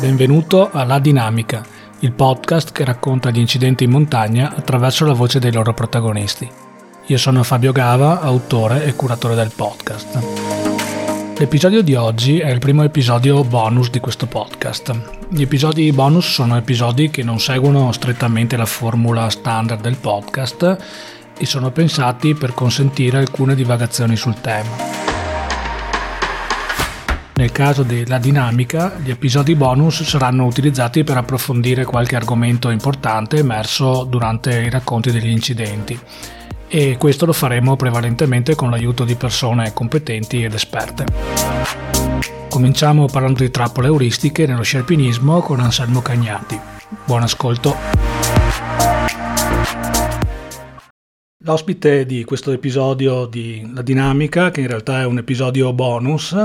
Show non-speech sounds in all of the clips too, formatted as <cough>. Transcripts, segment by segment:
Benvenuto a La Dinamica, il podcast che racconta gli incidenti in montagna attraverso la voce dei loro protagonisti. Io sono Fabio Gava, autore e curatore del podcast. L'episodio di oggi è il primo episodio bonus di questo podcast. Gli episodi bonus sono episodi che non seguono strettamente la formula standard del podcast e sono pensati per consentire alcune divagazioni sul tema. Nel caso della dinamica, gli episodi bonus saranno utilizzati per approfondire qualche argomento importante emerso durante i racconti degli incidenti e questo lo faremo prevalentemente con l'aiuto di persone competenti ed esperte. Cominciamo parlando di trappole euristiche nello scialpinismo con Anselmo Cagnati. Buon ascolto! L'ospite di questo episodio di La Dinamica, che in realtà è un episodio bonus,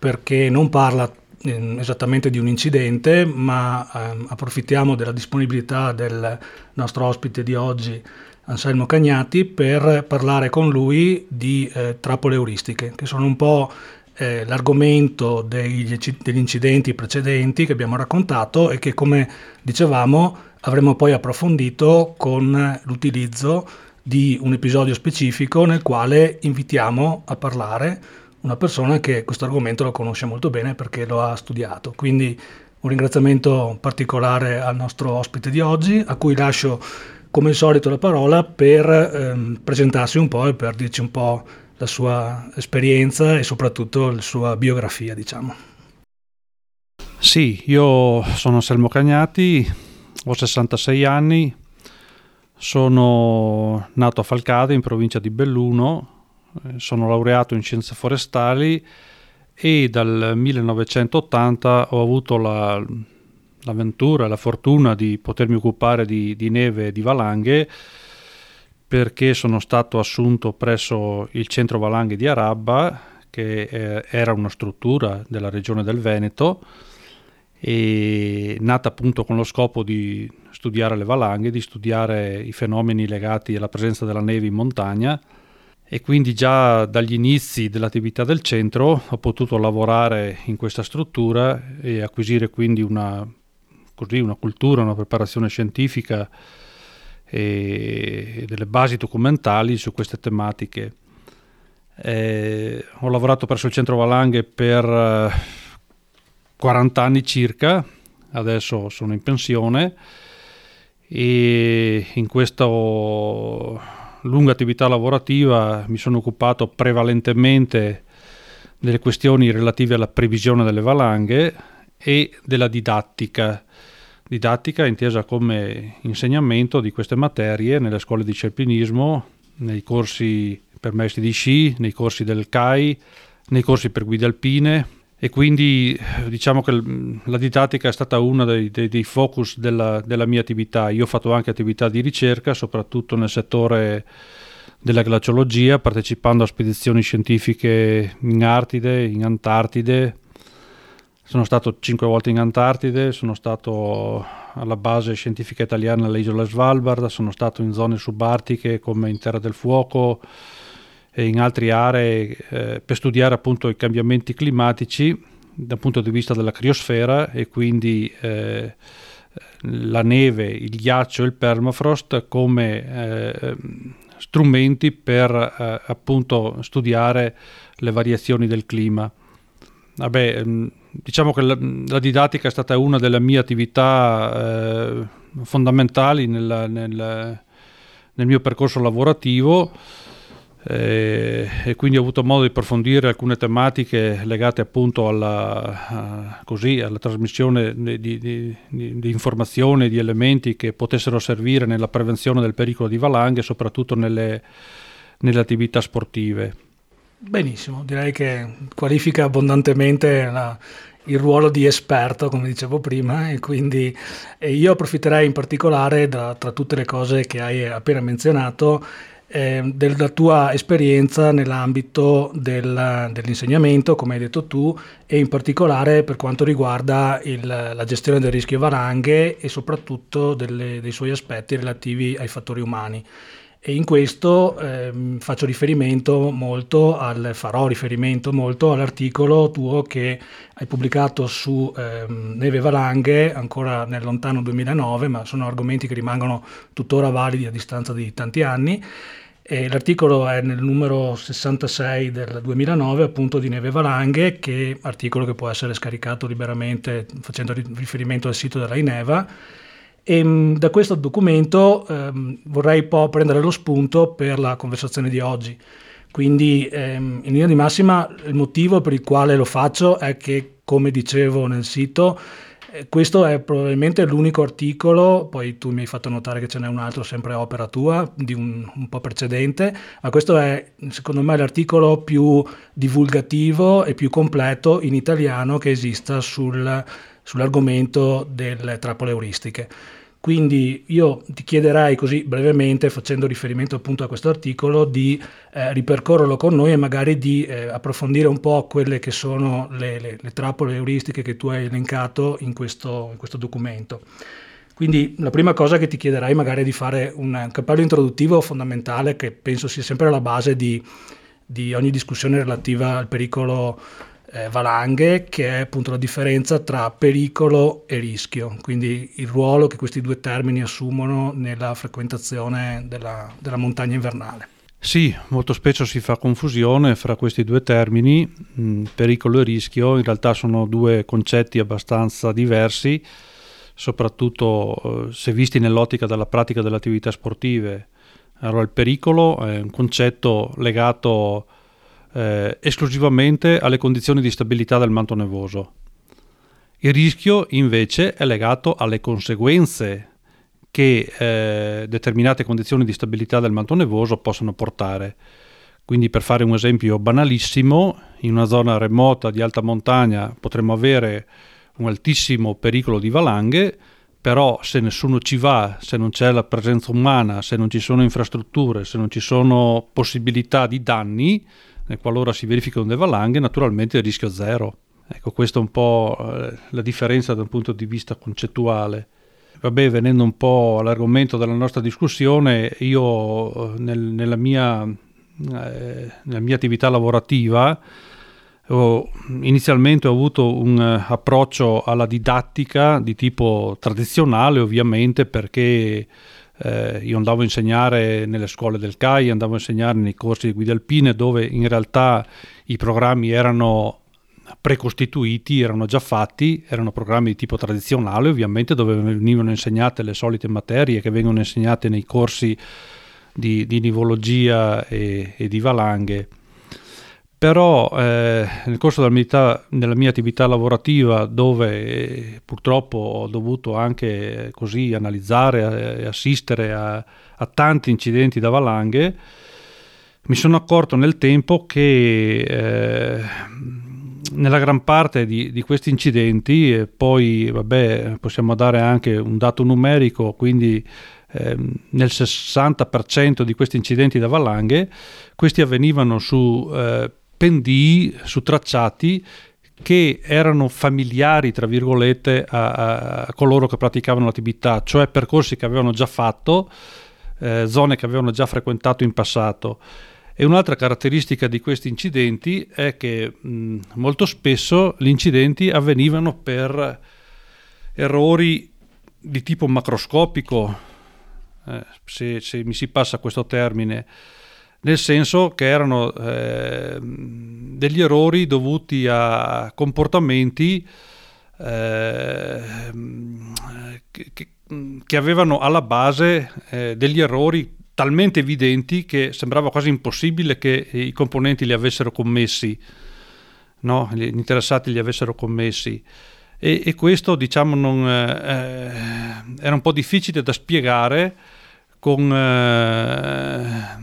perché non parla ehm, esattamente di un incidente, ma eh, approfittiamo della disponibilità del nostro ospite di oggi, Anselmo Cagnati, per parlare con lui di eh, trappole euristiche, che sono un po' eh, l'argomento degli, degli incidenti precedenti che abbiamo raccontato e che, come dicevamo, avremo poi approfondito con l'utilizzo di un episodio specifico nel quale invitiamo a parlare una persona che questo argomento lo conosce molto bene perché lo ha studiato. Quindi un ringraziamento particolare al nostro ospite di oggi, a cui lascio come al solito la parola per ehm, presentarsi un po' e per dirci un po' la sua esperienza e soprattutto la sua biografia, diciamo. Sì, io sono Selmo Cagnati, ho 66 anni, sono nato a Falcade in provincia di Belluno, sono laureato in scienze forestali e dal 1980 ho avuto la, l'avventura la fortuna di potermi occupare di, di neve e di valanghe perché sono stato assunto presso il centro valanghe di Arabba che eh, era una struttura della regione del Veneto e nata appunto con lo scopo di studiare le valanghe, di studiare i fenomeni legati alla presenza della neve in montagna e quindi già dagli inizi dell'attività del centro ho potuto lavorare in questa struttura e acquisire quindi una, così, una cultura, una preparazione scientifica e delle basi documentali su queste tematiche. Eh, ho lavorato presso il centro Valanghe per 40 eh, anni circa, adesso sono in pensione e in questo lunga attività lavorativa mi sono occupato prevalentemente delle questioni relative alla previsione delle valanghe e della didattica. Didattica intesa come insegnamento di queste materie nelle scuole di scialpinismo, nei corsi per maestri di sci, nei corsi del CAI, nei corsi per guide alpine e quindi diciamo che la didattica è stata uno dei, dei, dei focus della, della, mia attività. Io ho fatto anche attività di ricerca, soprattutto nel settore della glaciologia, partecipando a spedizioni scientifiche in Artide, in Antartide. Sono stato cinque volte in Antartide, sono stato alla base scientifica italiana all'isola Svalbard, sono stato in zone subartiche come in Terra del Fuoco, in altre aree eh, per studiare appunto i cambiamenti climatici dal punto di vista della criosfera e quindi eh, la neve, il ghiaccio e il permafrost come eh, strumenti per eh, appunto studiare le variazioni del clima. Vabbè, mm, diciamo che la, la, didattica è stata una delle mie attività eh, fondamentali nel, nel, nel mio percorso lavorativo e quindi ho avuto modo di approfondire alcune tematiche legate appunto alla, così, alla trasmissione di, di, di, di, informazioni, di elementi che potessero servire nella prevenzione del pericolo di valanghe, soprattutto nelle, nelle attività sportive. Benissimo, direi che qualifica abbondantemente la, il ruolo di esperto, come dicevo prima, e quindi e io approfitterei in particolare da, tra tutte le cose che hai appena menzionato eh, della tua esperienza nell'ambito del, dell'insegnamento, come hai detto tu, e in particolare per quanto riguarda il, la gestione del rischio valanghe e soprattutto delle, dei suoi aspetti relativi ai fattori umani. E in questo eh, faccio riferimento molto al, farò riferimento molto all'articolo tuo che hai pubblicato su eh, Neve Valanghe ancora nel lontano 2009, ma sono argomenti che rimangono tuttora validi a distanza di tanti anni. E l'articolo è nel numero 66 del 2009 appunto di Neve Valanghe, che articolo che può essere scaricato liberamente facendo riferimento al sito della Ineva e ehm, da questo documento ehm, vorrei poi prendere lo spunto per la conversazione di oggi. Quindi ehm, in linea di massima il motivo per il quale lo faccio è che, come dicevo nel sito, eh, questo è probabilmente l'unico articolo, poi tu mi hai fatto notare che ce n'è un altro sempre opera tua, di un, un po' precedente, ma questo è secondo me l'articolo più divulgativo e più completo in italiano che esista sul, sull'argomento delle trappole euristiche. Quindi io ti chiederei così brevemente, facendo riferimento appunto a questo articolo, di eh, ripercorrerlo con noi e magari di eh, approfondire un po' quelle che sono le, le, le, trappole euristiche che tu hai elencato in questo, in questo, documento. Quindi la prima cosa che ti chiederei magari è di fare un, un cappello introduttivo fondamentale che penso sia sempre alla base di, di ogni discussione relativa al pericolo eh, valanghe, che è appunto la differenza tra pericolo e rischio, quindi il ruolo che questi due termini assumono nella frequentazione della, della montagna invernale. Sì, molto spesso si fa confusione fra questi due termini, mh, mm, pericolo e rischio, in realtà sono due concetti abbastanza diversi, soprattutto eh, se visti nell'ottica della pratica delle attività sportive. Allora il pericolo è un concetto legato eh, esclusivamente alle condizioni di stabilità del manto nevoso. Il rischio invece è legato alle conseguenze che eh, determinate condizioni di stabilità del manto nevoso possono portare. Quindi per fare un esempio banalissimo, in una zona remota di alta montagna potremmo avere un altissimo pericolo di valanghe, però se nessuno ci va, se non c'è la presenza umana, se non ci sono infrastrutture, se non ci sono possibilità di danni, qualora si verificano delle valanghe, naturalmente il rischio zero. Ecco, questa è un po' eh, la differenza da un punto di vista concettuale. Vabbè, venendo un po' all'argomento della nostra discussione, io nel, nella, mia, eh, nella, mia, attività lavorativa ho, inizialmente ho avuto un approccio alla didattica di tipo tradizionale, ovviamente, perché eh, io andavo a insegnare nelle scuole del CAI, andavo a insegnare nei corsi di guida alpine dove in realtà i programmi erano precostituiti, erano già fatti, erano programmi di tipo tradizionale ovviamente dove venivano insegnate le solite materie che vengono insegnate nei corsi di, di nivologia e, e di valanghe però eh, nel corso della mia, della mia, attività lavorativa dove eh, purtroppo ho dovuto anche eh, così analizzare e assistere a, a, tanti incidenti da valanghe mi sono accorto nel tempo che eh, nella gran parte di, di questi incidenti e poi vabbè possiamo dare anche un dato numerico quindi ehm, nel 60% di questi incidenti da valanghe questi avvenivano su eh, pendii su tracciati che erano familiari, tra virgolette, a, a, coloro che praticavano l'attività, cioè percorsi che avevano già fatto, eh, zone che avevano già frequentato in passato. E un'altra caratteristica di questi incidenti è che mh, molto spesso gli incidenti avvenivano per errori di tipo macroscopico, eh, se, se mi si passa questo termine, nel senso che erano eh, degli errori dovuti a comportamenti eh, che, che, avevano alla base eh, degli errori talmente evidenti che sembrava quasi impossibile che i componenti li avessero commessi, no? gli interessati li avessero commessi. E, e questo diciamo non, eh, era un po' difficile da spiegare con, eh,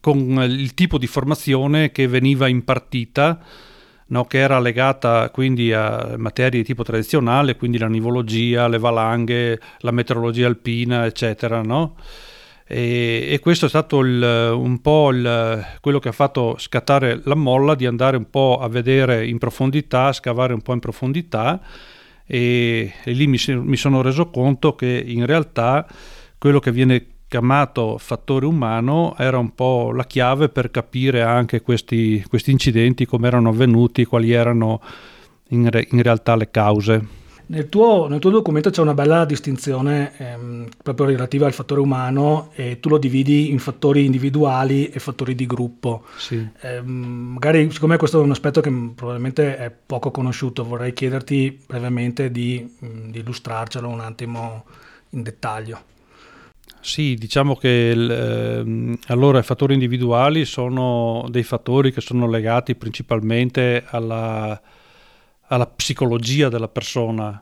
con, il tipo di formazione che veniva impartita, no, che era legata quindi a materie di tipo tradizionale, quindi la nivologia, le valanghe, la meteorologia alpina, eccetera. No? E, e, questo è stato il, un po' il, quello che ha fatto scattare la molla di andare un po' a vedere in profondità, a scavare un po' in profondità e, e lì mi, mi sono reso conto che in realtà quello che viene chiamato fattore umano era un po' la chiave per capire anche questi, questi incidenti, come erano avvenuti, quali erano in, re, in realtà le cause. Nel tuo, nel tuo, documento c'è una bella distinzione ehm, proprio relativa al fattore umano e tu lo dividi in fattori individuali e fattori di gruppo. Sì. Eh, magari, siccome questo è un aspetto che probabilmente è poco conosciuto, vorrei chiederti brevemente di, di illustrarcelo un attimo in dettaglio. Sì, diciamo che eh, allora i fattori individuali sono dei fattori che sono legati principalmente alla, alla psicologia della persona,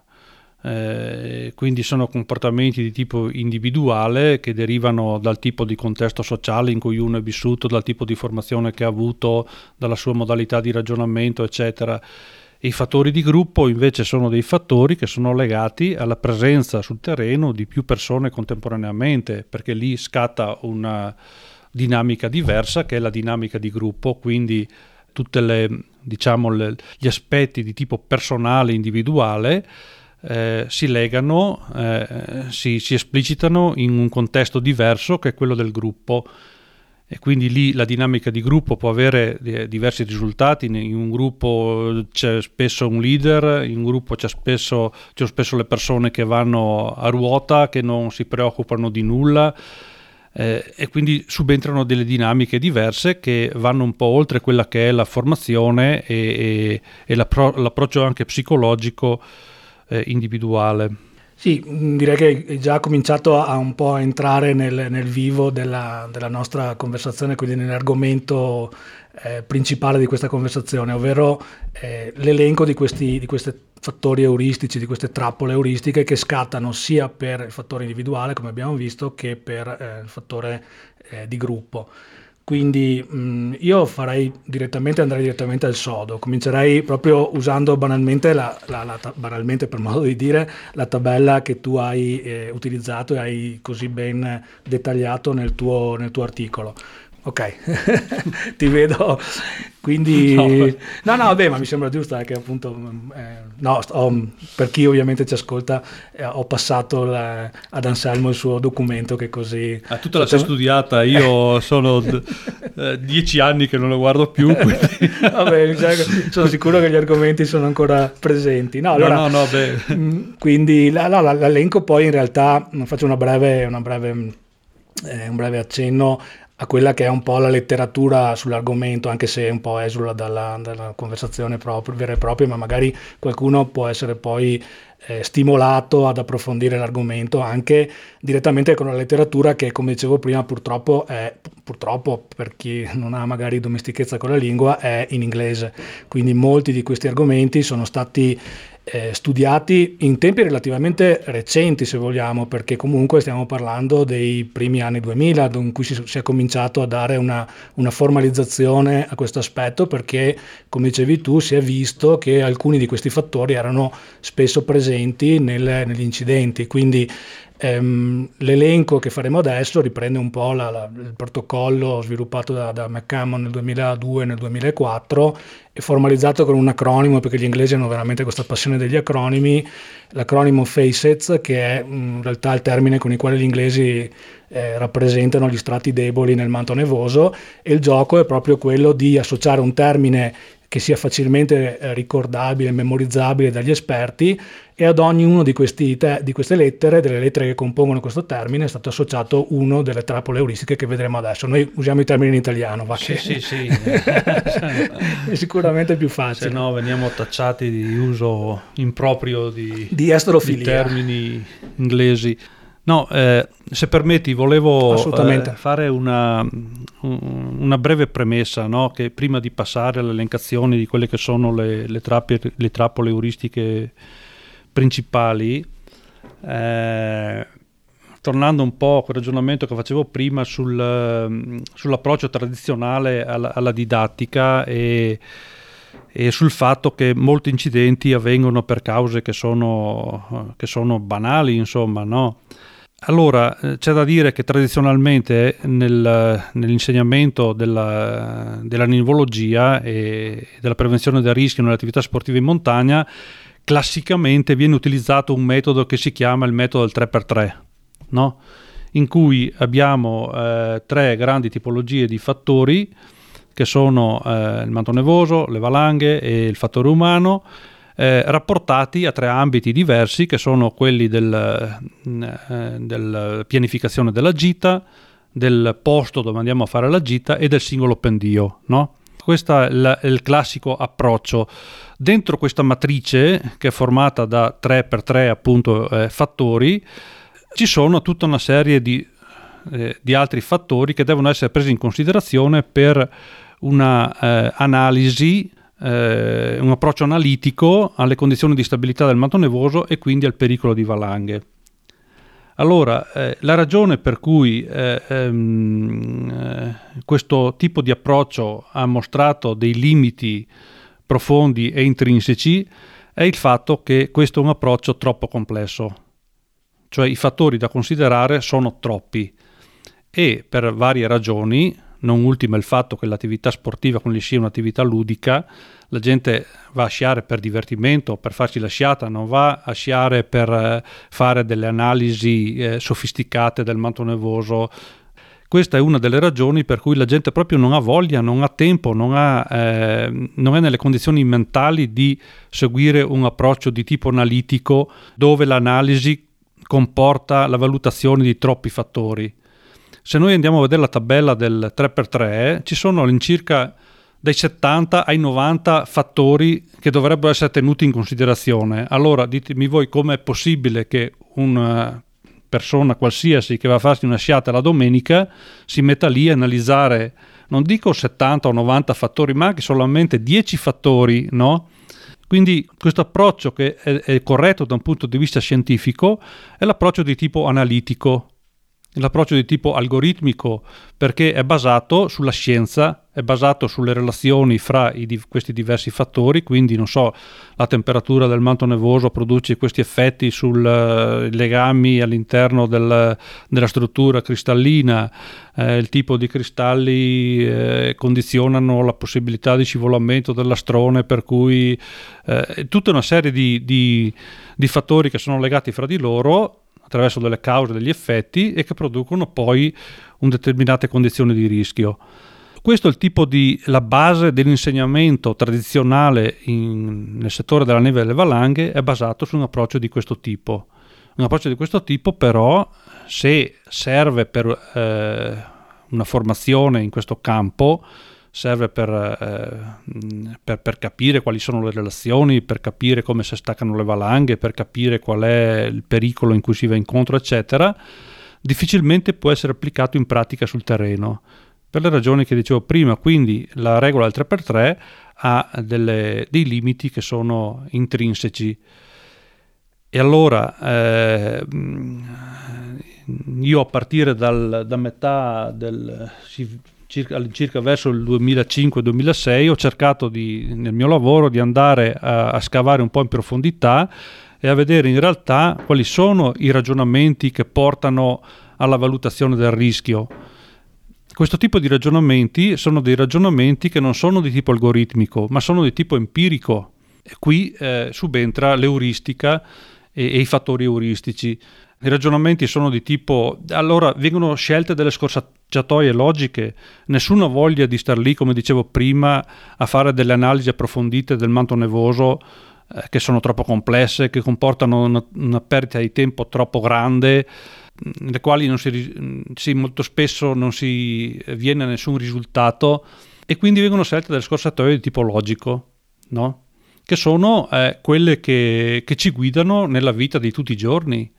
eh, quindi sono comportamenti di tipo individuale che derivano dal tipo di contesto sociale in cui uno è vissuto, dal tipo di formazione che ha avuto, dalla sua modalità di ragionamento, eccetera i fattori di gruppo invece sono dei fattori che sono legati alla presenza sul terreno di più persone contemporaneamente, perché lì scatta una dinamica diversa che è la dinamica di gruppo, quindi tutti diciamo, gli aspetti di tipo personale, individuale, eh, si legano, eh, si, si esplicitano in un contesto diverso che è quello del gruppo e quindi lì la dinamica di gruppo può avere diversi risultati, in un gruppo c'è spesso un leader, in un gruppo c'è spesso, c'è spesso le persone che vanno a ruota, che non si preoccupano di nulla eh, e quindi subentrano delle dinamiche diverse che vanno un po' oltre quella che è la formazione e, e, e l'approccio anche psicologico eh, individuale. Sì, mm, direi che hai già cominciato a un po' entrare nel, nel vivo della, della, nostra conversazione, quindi nell'argomento eh, principale di questa conversazione, ovvero eh, l'elenco di questi, di questi fattori euristici, di queste trappole euristiche che scattano sia per il fattore individuale, come abbiamo visto, che per eh, il fattore eh, di gruppo. Quindi mh, mm, io farei direttamente, andrei direttamente al sodo, comincerei proprio usando banalmente, la, la, la, banalmente per <laughs> modo di dire, la tabella che tu hai eh, utilizzato e hai così ben dettagliato nel tuo, nel tuo articolo. Ok, <laughs> ti vedo. Quindi, <laughs> no, no, vabbè, ma mi sembra giusto che appunto, eh, no, ho, per chi ovviamente ci ascolta, eh, ho passato la, ad Anselmo il suo documento che così... Ah, tutta la sei studiata, io <laughs> sono d- eh, dieci anni che non lo guardo più. Quindi... vabbè, sono sicuro che gli argomenti sono ancora presenti. No, allora, no, no, beh. Mm, quindi la, la, l'elenco poi in realtà, faccio una breve, una breve eh, un breve accenno a quella che è un po' la letteratura sull'argomento, anche se un po' esula dalla, dalla conversazione proprio, vera e propria, ma magari qualcuno può essere poi eh, stimolato ad approfondire l'argomento anche direttamente con la letteratura che, come dicevo prima, purtroppo, è, purtroppo per chi non ha magari domestichezza con la lingua, è in inglese. Quindi molti di questi argomenti sono stati eh, studiati in tempi relativamente recenti, se vogliamo, perché comunque stiamo parlando dei primi anni 2000, in cui si, si è cominciato a dare una, una, formalizzazione a questo aspetto, perché, come dicevi tu, si è visto che alcuni di questi fattori erano spesso presenti nel, negli incidenti. Quindi Ehm, l'elenco che faremo adesso riprende un po' la, la, il protocollo sviluppato da, da McCammon nel 2002 e nel 2004 e formalizzato con un acronimo perché gli inglesi hanno veramente questa passione degli acronimi, l'acronimo FACETS che è in realtà il termine con il quale gli inglesi eh, rappresentano gli strati deboli nel manto nevoso e il gioco è proprio quello di associare un termine che sia facilmente eh, ricordabile, memorizzabile dagli esperti e ad ognuno di, te- di, queste lettere, delle lettere che compongono questo termine, è stato associato uno delle trappole euristiche che vedremo adesso. Noi usiamo i termini in italiano, va sì, che... sì, sì. <laughs> è sicuramente più facile. Se no veniamo tacciati di uso improprio di, di, di termini inglesi. No, eh, se permetti, volevo eh, fare una, una, breve premessa, no? che prima di passare all'elencazione di quelle che sono le, le, trappe, le trappole euristiche principali, eh, tornando un po' a quel ragionamento che facevo prima sul, sull'approccio tradizionale alla, alla didattica e, e, sul fatto che molti incidenti avvengono per cause che sono, che sono banali, insomma, no? Allora, eh, c'è da dire che tradizionalmente nel, nell'insegnamento della, della nivologia e della prevenzione del rischio nelle attività sportive in montagna, classicamente viene utilizzato un metodo che si chiama il metodo del 3x3, no? in cui abbiamo eh, tre grandi tipologie di fattori che sono eh, il manto nevoso, le valanghe e il fattore umano, eh, rapportati a tre ambiti diversi che sono quelli del, eh, della pianificazione della gita, del posto dove andiamo a fare la gita e del singolo pendio. No? Questo è il, il classico approccio. Dentro questa matrice, che è formata da 3x3 appunto, eh, fattori, ci sono tutta una serie di, eh, di, altri fattori che devono essere presi in considerazione per una eh, eh, un approccio analitico alle condizioni di stabilità del manto nevoso e quindi al pericolo di valanghe. Allora, eh, la ragione per cui eh, ehm, eh, questo tipo di approccio ha mostrato dei limiti profondi e intrinseci è il fatto che questo è un approccio troppo complesso, cioè i fattori da considerare sono troppi e per varie ragioni, non ultima il fatto che l'attività sportiva con gli sci è un'attività ludica, la gente va a sciare per divertimento, per farci la sciata, non va a sciare per eh, fare delle analisi eh, sofisticate del manto nevoso. Questa è una delle ragioni per cui la gente proprio non ha voglia, non ha tempo, non, ha, eh, non è nelle condizioni mentali di seguire un approccio di tipo analitico dove l'analisi comporta la valutazione di troppi fattori. Se noi andiamo a vedere la tabella del 3x3, ci sono all'incirca dai 70 ai 90 fattori che dovrebbero essere tenuti in considerazione. Allora ditemi voi come è possibile che una persona qualsiasi che va a farsi una sciata la domenica si metta lì a analizzare, non dico 70 o 90 fattori, ma anche solamente 10 fattori, no? Quindi questo approccio che è, è corretto da un punto di vista scientifico è l'approccio di tipo analitico, L'approccio di tipo algoritmico perché è basato sulla scienza, è basato sulle relazioni fra i, questi diversi fattori, quindi non so, la temperatura del manto nevoso produce questi effetti sui uh, legami all'interno del, della struttura cristallina, eh, il tipo di cristalli eh, condizionano la possibilità di scivolamento dell'astrone, per cui eh, tutta una serie di, di, di fattori che sono legati fra di loro attraverso delle cause, degli effetti e che producono poi determinate condizioni di rischio. Questo è il tipo di la base dell'insegnamento tradizionale in, nel settore della neve e delle valanghe è basato su un approccio di questo tipo. Un approccio di questo tipo però se serve per eh, una formazione in questo campo serve per, eh, per, per, capire quali sono le relazioni, per capire come si staccano le valanghe, per capire qual è il pericolo in cui si va incontro, eccetera, difficilmente può essere applicato in pratica sul terreno. Per le ragioni che dicevo prima, quindi la regola del 3x3 ha delle, dei limiti che sono intrinseci. E allora eh, io a partire dal, da metà del circa, all'incirca verso il 2005-2006 ho cercato di, nel mio lavoro di andare a, a scavare un po' in profondità e a vedere in realtà quali sono i ragionamenti che portano alla valutazione del rischio. Questo tipo di ragionamenti sono dei ragionamenti che non sono di tipo algoritmico, ma sono di tipo empirico. E qui eh, subentra l'euristica e, e, i fattori euristici. I ragionamenti sono di tipo, allora vengono scelte delle scorciatoie logiche, nessuno ha voglia di star lì, come dicevo prima, a fare delle analisi approfondite del manto nevoso eh, che sono troppo complesse, che comportano una, una, perdita di tempo troppo grande, nelle quali si, sì, molto spesso non si viene a nessun risultato. E quindi vengono scelte delle scorciatoie di tipo logico, no? che sono eh, quelle che, che ci guidano nella vita di tutti i giorni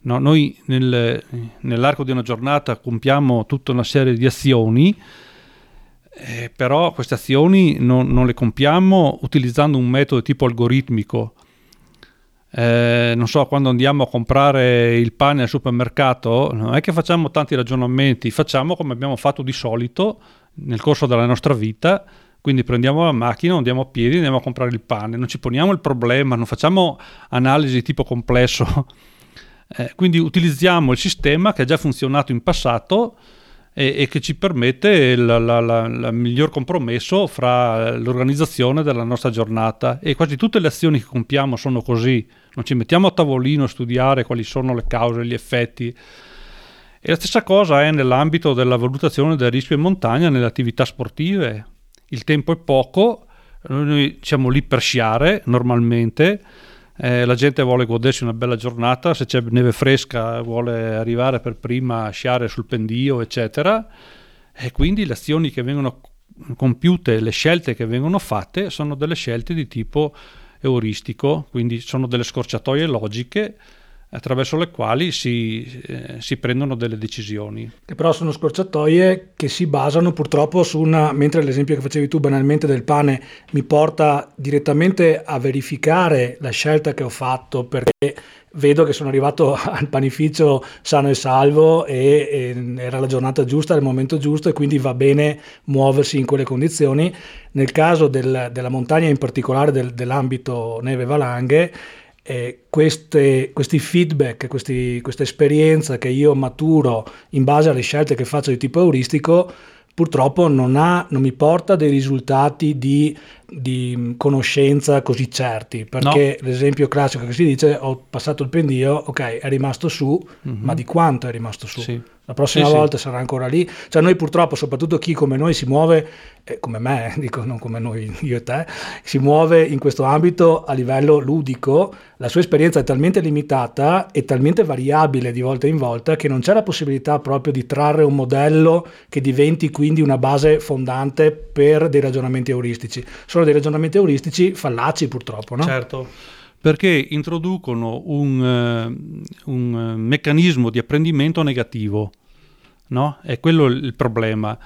No, noi nel, nell'arco di una giornata compiamo tutta una serie di azioni, eh, però queste azioni non, non, le compiamo utilizzando un metodo tipo algoritmico. Eh, non so, quando andiamo a comprare il pane al supermercato, non è che facciamo tanti ragionamenti, facciamo come abbiamo fatto di solito nel corso della nostra vita, quindi prendiamo la macchina, andiamo a piedi, andiamo a comprare il pane, non ci poniamo il problema, non facciamo analisi tipo complesso eh, quindi utilizziamo il sistema che ha già funzionato in passato e, e che ci permette il miglior compromesso fra l'organizzazione della nostra giornata. E quasi tutte le azioni che compiamo sono così, non ci mettiamo a tavolino a studiare quali sono le cause, gli effetti. E la stessa cosa è nell'ambito della valutazione del rischio in montagna nelle attività sportive. Il tempo è poco, noi siamo lì per sciare normalmente, eh, la gente vuole godersi una bella giornata, se c'è neve fresca vuole arrivare per prima a sciare sul pendio, eccetera. E quindi le azioni che vengono compiute, le scelte che vengono fatte sono delle scelte di tipo euristico, quindi sono delle scorciatoie logiche attraverso le quali si, eh, si, prendono delle decisioni. Che però sono scorciatoie che si basano purtroppo su una, mentre l'esempio che facevi tu banalmente del pane mi porta direttamente a verificare la scelta che ho fatto perché vedo che sono arrivato <laughs> al panificio sano e salvo e, e era la giornata giusta, il momento giusto e quindi va bene muoversi in quelle condizioni. Nel caso del, della montagna, in particolare del, dell'ambito neve valanghe, eh, queste, questi feedback, questi, questa esperienza che io maturo in base alle scelte che faccio di tipo euristico, purtroppo non, ha, non mi porta dei risultati di, di conoscenza così certi, perché no. l'esempio classico che si dice ho passato il pendio, ok, è rimasto su, mm-hmm. ma di quanto è rimasto su? Sì la prossima sì, volta sì. sarà ancora lì. Cioè noi purtroppo, soprattutto chi come noi si muove, eh, come me, <laughs> dico non come noi, io e te, si muove in questo ambito a livello ludico, la sua esperienza è talmente limitata e talmente variabile di volta in volta che non c'è la possibilità proprio di trarre un modello che diventi quindi una base fondante per dei ragionamenti euristici. Sono dei ragionamenti euristici fallaci purtroppo, no? Certo perché introducono un, uh, un meccanismo di apprendimento negativo no? È quello il problema.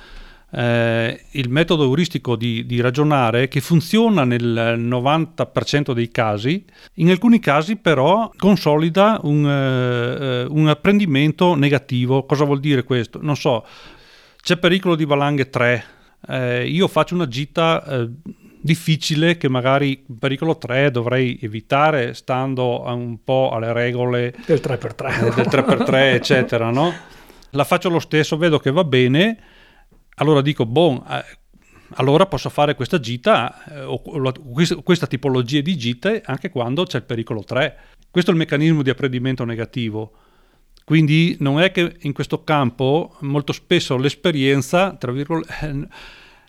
Eh, il metodo euristico di, di, ragionare che funziona nel 90% dei casi, in alcuni casi però consolida un, eh, un, apprendimento negativo. Cosa vuol dire questo? Non so, c'è pericolo di valanghe 3, eh, io faccio una gita eh, difficile che magari pericolo 3 dovrei evitare stando un po' alle regole del 3x3, eh, del 3x3 <laughs> eccetera, no? la faccio lo stesso, vedo che va bene, allora dico, boh, allora posso fare questa gita eh, o questa tipologia di gite anche quando c'è il pericolo 3. Questo è il meccanismo di apprendimento negativo. Quindi non è che in questo campo molto spesso l'esperienza, tra virgolette,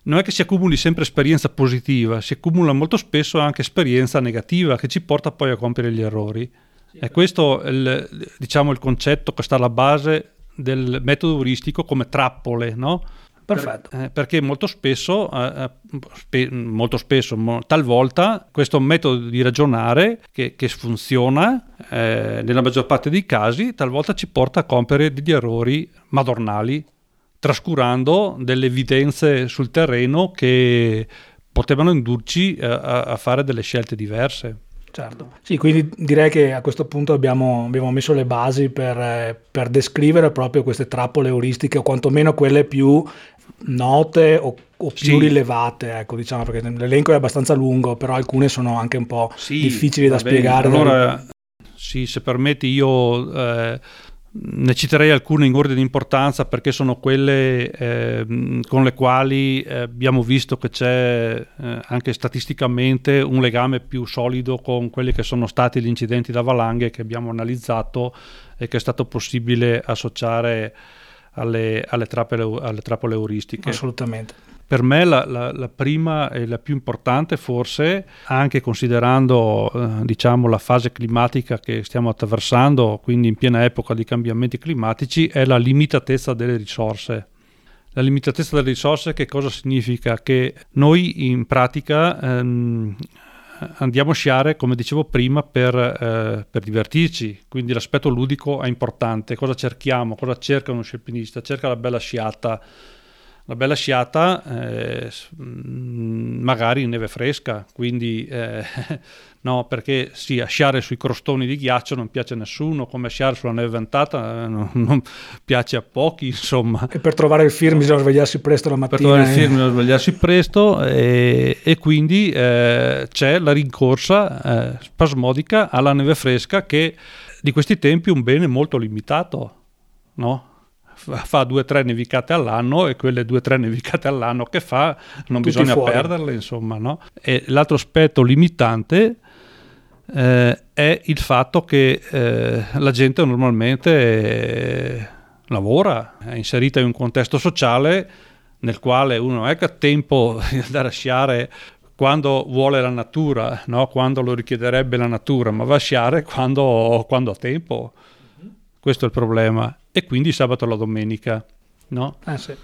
non è che si accumuli sempre esperienza positiva, si accumula molto spesso anche esperienza negativa che ci porta poi a compiere gli errori. Sì, e questo è il, diciamo, il concetto che sta alla base del metodo euristico come trappole, no? Perfetto. Per, eh, perché molto spesso, eh, eh, spe, molto spesso, mo, talvolta, questo metodo di ragionare che, che funziona eh, nella maggior parte dei casi, talvolta ci porta a compiere degli errori madornali, trascurando delle evidenze sul terreno che potevano indurci a, a fare delle scelte diverse. Certo, sì, quindi direi che a questo punto abbiamo, abbiamo messo le basi per, per, descrivere proprio queste trappole euristiche o quantomeno quelle più note o, o più sì. rilevate, ecco, diciamo, perché l'elenco è abbastanza lungo, però alcune sono anche un po' sì, difficili da spiegare. Allora, sì, se permetti io... Eh, ne citerei alcune in ordine di importanza perché sono quelle eh, con le quali eh, abbiamo visto che c'è eh, anche statisticamente un legame più solido con quelli che sono stati gli incidenti da valanghe che abbiamo analizzato e che è stato possibile associare alle, alle, trappole, alle trappole euristiche. Assolutamente. Per me la, la, la, prima e la più importante forse, anche considerando eh, diciamo, la fase climatica che stiamo attraversando, quindi in piena epoca di cambiamenti climatici, è la limitatezza delle risorse. La limitatezza delle risorse che cosa significa? Che noi in pratica ehm, andiamo a sciare, come dicevo prima, per, eh, per, divertirci, quindi l'aspetto ludico è importante. Cosa cerchiamo? Cosa cerca uno scialpinista? Cerca la bella sciata una bella sciata, eh, mm, magari in neve fresca, quindi eh, <laughs> no, perché sì, sciare sui crostoni di ghiaccio non piace a nessuno, come sciare sulla neve ventata eh, <laughs> non, non, piace a pochi, insomma. E per trovare il firm bisogna svegliarsi presto la mattina. Per trovare il firm bisogna svegliarsi presto e, e quindi eh, c'è la rincorsa eh, spasmodica alla neve fresca che di questi tempi è un bene molto limitato, no? Fa due o tre nevicate all'anno e quelle due o tre nevicate all'anno che fa non Tutti bisogna fuori. perderle, insomma. No? E l'altro aspetto limitante eh, è il fatto che eh, la gente normalmente eh, lavora, è inserita in un contesto sociale nel quale uno non è che ha tempo <laughs> di andare a sciare quando vuole la natura, no? quando lo richiederebbe la natura, ma va a sciare quando, quando ha tempo. Questo è il problema. E quindi sabato e la domenica. No? Eh sì.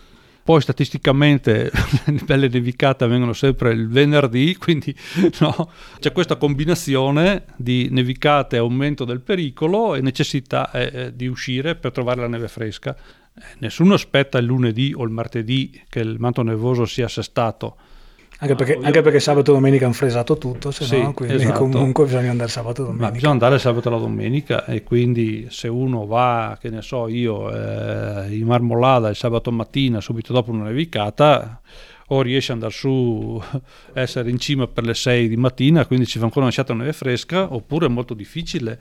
Poi statisticamente <laughs> le belle nevicate avvengono sempre il venerdì, quindi <laughs> no, c'è questa combinazione di nevicate, aumento del pericolo e necessità eh, di uscire per trovare la neve fresca. Eh, nessuno aspetta il lunedì o il martedì che il manto nevoso sia assestato anche perché, ah, anche perché, sabato e domenica hanno fresato tutto, se sì, no, quindi esatto. comunque bisogna andare sabato e domenica. Ma bisogna andare sabato e la domenica e quindi se uno va, che ne so io, eh, in Marmolada il sabato mattina, subito dopo una nevicata, o riesce ad andare su, <laughs> essere in cima per le 6 di mattina, quindi ci fa ancora una sciata neve fresca, oppure è molto difficile.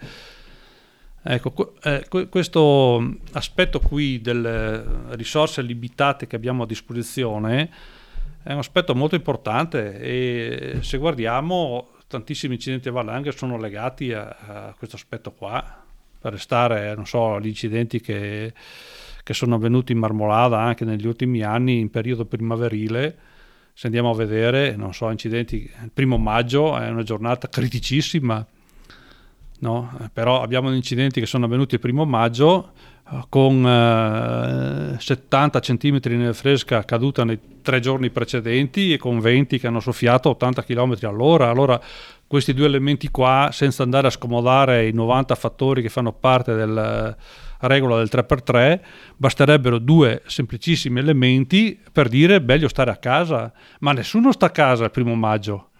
Ecco, eh, questo aspetto qui delle risorse limitate che abbiamo a disposizione è un aspetto molto importante e se guardiamo tantissimi incidenti a valanghe sono legati a, a questo aspetto qua, per restare, non so, gli incidenti che, che sono avvenuti in Marmolada anche negli ultimi anni in periodo primaverile, se andiamo a vedere, non so, incidenti, il primo maggio è una giornata criticissima, no? però abbiamo incidenti che sono avvenuti il primo maggio con eh, 70 cm neve fresca caduta nei tre giorni precedenti e con venti che hanno soffiato 80 km all'ora. Allora questi due elementi qua, senza andare a scomodare i 90 fattori che fanno parte della regola del 3x3, basterebbero due semplicissimi elementi per dire meglio stare a casa, ma nessuno sta a casa il primo maggio.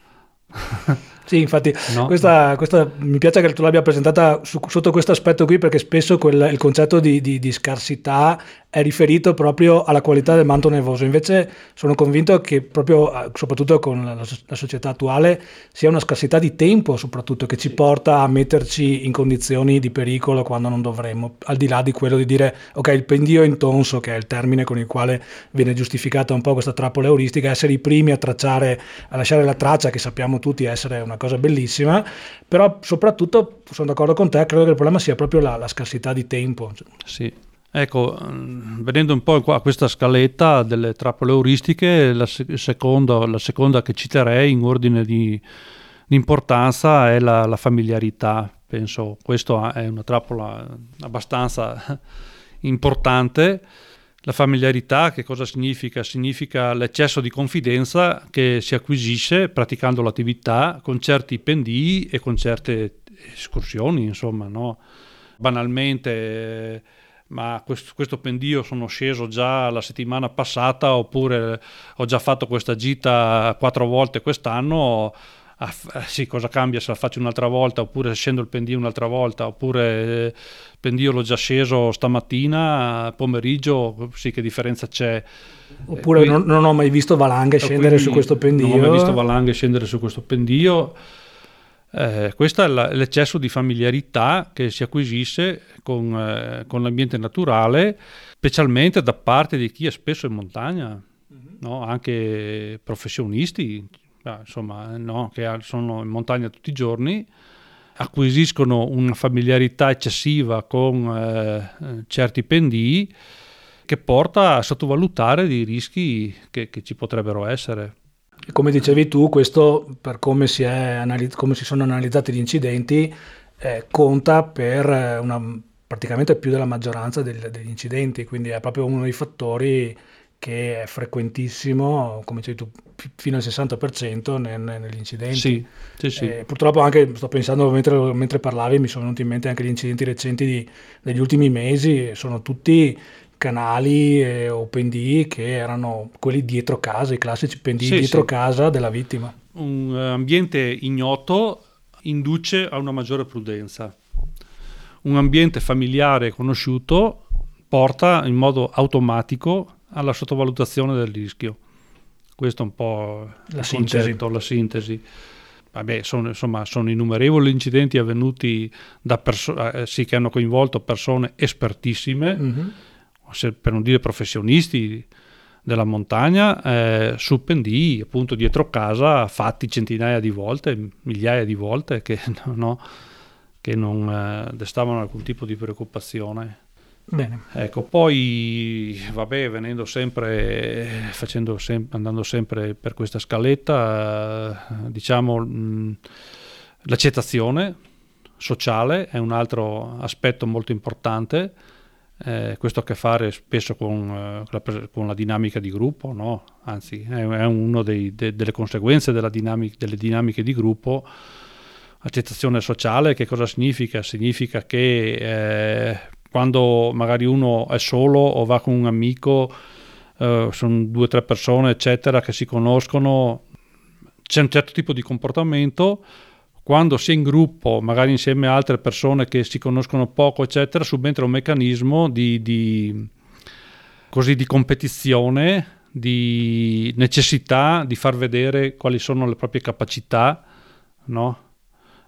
<laughs> Sì, infatti, no. questa, questa, mi piace che tu l'abbia presentata su, sotto questo aspetto qui, perché spesso quel, il concetto di, di, di, scarsità è riferito proprio alla qualità del manto nevoso. Invece sono convinto che proprio, eh, soprattutto con la, la società attuale, sia una scarsità di tempo, soprattutto, che ci porta a metterci in condizioni di pericolo quando non dovremmo, al di là di quello di dire, ok, il pendio intonso, che è il termine con il quale viene giustificata un po' questa trappola euristica, essere i primi a tracciare, a lasciare la traccia, che sappiamo tutti essere una cosa bellissima, però soprattutto sono d'accordo con te, credo che il problema sia proprio la, la scarsità di tempo. Sì. Ecco, mm, vedendo un po' a questa scaletta delle trappole euristiche, la, seconda, la seconda che citerei in ordine di, di importanza è la, la familiarità. Penso questa è una trappola abbastanza <laughs> importante la familiarità che cosa significa? Significa l'eccesso di confidenza che si acquisisce praticando l'attività con certi pendii e con certe escursioni, insomma, no? Banalmente, ma questo, questo, pendio sono sceso già la settimana passata oppure ho già fatto questa gita quattro volte quest'anno ah, sì, cosa cambia se la faccio un'altra volta oppure scendo il pendio un'altra volta oppure il pendio l'ho già sceso stamattina, pomeriggio, sì che differenza c'è. Oppure quindi, non, non, ho mai visto valanghe scendere su questo pendio. Non ho mai visto valanghe scendere su questo pendio. Eh, questo è la, l'eccesso di familiarità che si acquisisce con, eh, con, l'ambiente naturale, specialmente da parte di chi è spesso in montagna, mm-hmm. no? anche professionisti, insomma, no, che sono in montagna tutti i giorni, acquisiscono una familiarità eccessiva con eh, certi pendii che porta a sottovalutare dei rischi che, che ci potrebbero essere. Come dicevi tu, questo per come si, analizz- come si sono analizzati gli incidenti eh, conta per eh, una, praticamente più della maggioranza del, degli incidenti, quindi è proprio uno dei fattori che è frequentissimo, come dicevi tu, fino al 60% nel, negli incidenti. Sì, sì, sì. Eh, purtroppo anche, sto pensando mentre, mentre, parlavi, mi sono venuti in mente anche gli incidenti recenti di, degli ultimi mesi, sono tutti canali eh, o pendii che erano quelli dietro casa, i classici pendii sì, dietro sì. casa della vittima. Un ambiente ignoto induce a una maggiore prudenza. Un ambiente familiare conosciuto porta in modo automatico alla sottovalutazione del rischio. Questo è un po' la sintesi. Concetto, la sintesi. Vabbè, sono, insomma, sono innumerevoli incidenti avvenuti da persone, eh, sì, che hanno coinvolto persone espertissime, mm-hmm. Se, per non dire professionisti della montagna, eh, su pendii, appunto dietro casa, fatti centinaia di volte, migliaia di volte, che, <laughs> no, che non eh, destavano alcun tipo di preoccupazione. Bene. Ecco, poi vabbè, venendo sempre, sem- andando sempre per questa scaletta, eh, diciamo mh, l'accettazione sociale è un altro aspetto molto importante. Eh, questo ha a che fare spesso con, eh, con la, dinamica di gruppo, no? anzi è, è una de, delle conseguenze dinamica, delle dinamiche di gruppo. Accettazione sociale che cosa significa? Significa che eh, quando magari uno è solo o va con un amico, eh, sono due o tre persone, eccetera, che si conoscono, c'è un certo tipo di comportamento. Quando si è in gruppo, magari insieme a altre persone che si conoscono poco, eccetera, subentra un meccanismo di, di, così, di competizione, di necessità di far vedere quali sono le proprie capacità, no?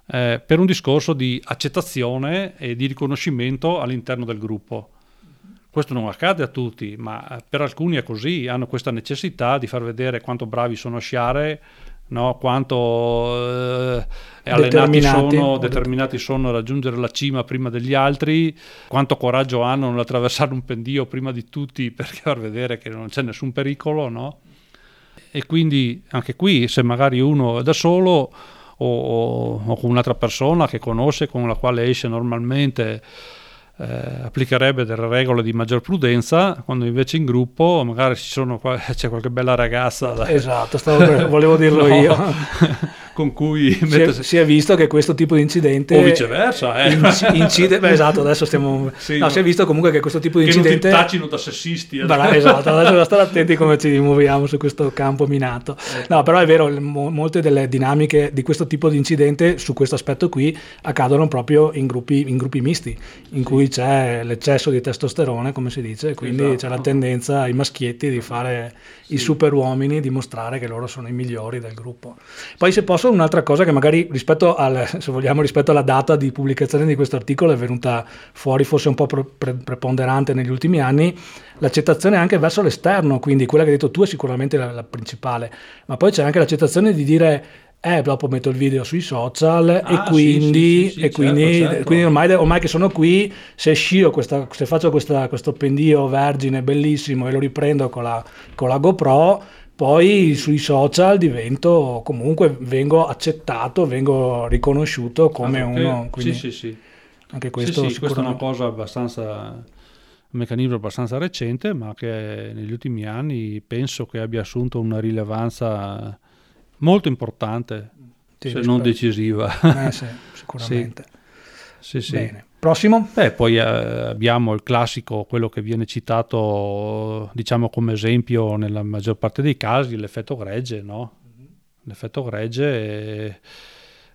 eh, per un discorso di accettazione e di riconoscimento all'interno del gruppo. Questo non accade a tutti, ma per alcuni è così, hanno questa necessità di far vedere quanto bravi sono a sciare, no? quanto eh, allenati sono, determinati sono a raggiungere la cima prima degli altri, quanto coraggio hanno nell'attraversare un pendio prima di tutti <laughs> per far vedere che non c'è nessun pericolo. No? E quindi anche qui, se magari uno è da solo, o, o con un'altra persona che conosce, con la quale esce normalmente, eh, applicherebbe delle regole di maggior prudenza, quando invece in gruppo magari sono, <laughs> c'è qualche bella ragazza. Da... Esatto, per, <laughs> volevo dirlo no. io. <laughs> con cui si è, si è, visto che questo tipo di incidente o viceversa eh. incide beh, esatto adesso stiamo sì, no, no, si è visto comunque che questo tipo di che incidente non ti tacino da sessisti eh. Beh, esatto adesso da stare attenti come ci muoviamo su questo campo minato eh. no però è vero mo, molte delle dinamiche di questo tipo di incidente su questo aspetto qui accadono proprio in gruppi, in gruppi misti in cui c'è l'eccesso di testosterone come si dice quindi esatto. c'è la tendenza ai maschietti di fare sì. i super uomini dimostrare che loro sono i migliori del gruppo poi se posso un'altra cosa che magari rispetto, al, <laughs> vogliamo, rispetto alla data di pubblicazione di questo articolo è venuta fuori forse un po' pre- preponderante negli ultimi anni, l'accettazione anche verso l'esterno, quindi quella che hai detto tu è sicuramente la, la principale, ma poi c'è anche l'accettazione di dire eh, dopo metto il video sui social ah, e quindi, sì, sì, sì, e quindi, certo, certo. quindi ormai, ormai, che sono qui, se scio, questa, se faccio questa, questo pendio vergine bellissimo e lo riprendo con la, con la GoPro, poi sui social divento comunque vengo accettato, vengo riconosciuto come anche, uno. Quindi sì, sì, sì. Anche questo, sì, sì, questa è una cosa abbastanza un meccanismo abbastanza recente, ma che negli ultimi anni penso che abbia assunto una rilevanza molto importante, sì, se non decisiva. Eh, sì, <laughs> sicuramente. sì. Sì, Bene. Prossimo? Beh, poi eh, abbiamo il classico, quello che viene citato diciamo come esempio nella maggior parte dei casi, l'effetto gregge, no? L'effetto gregge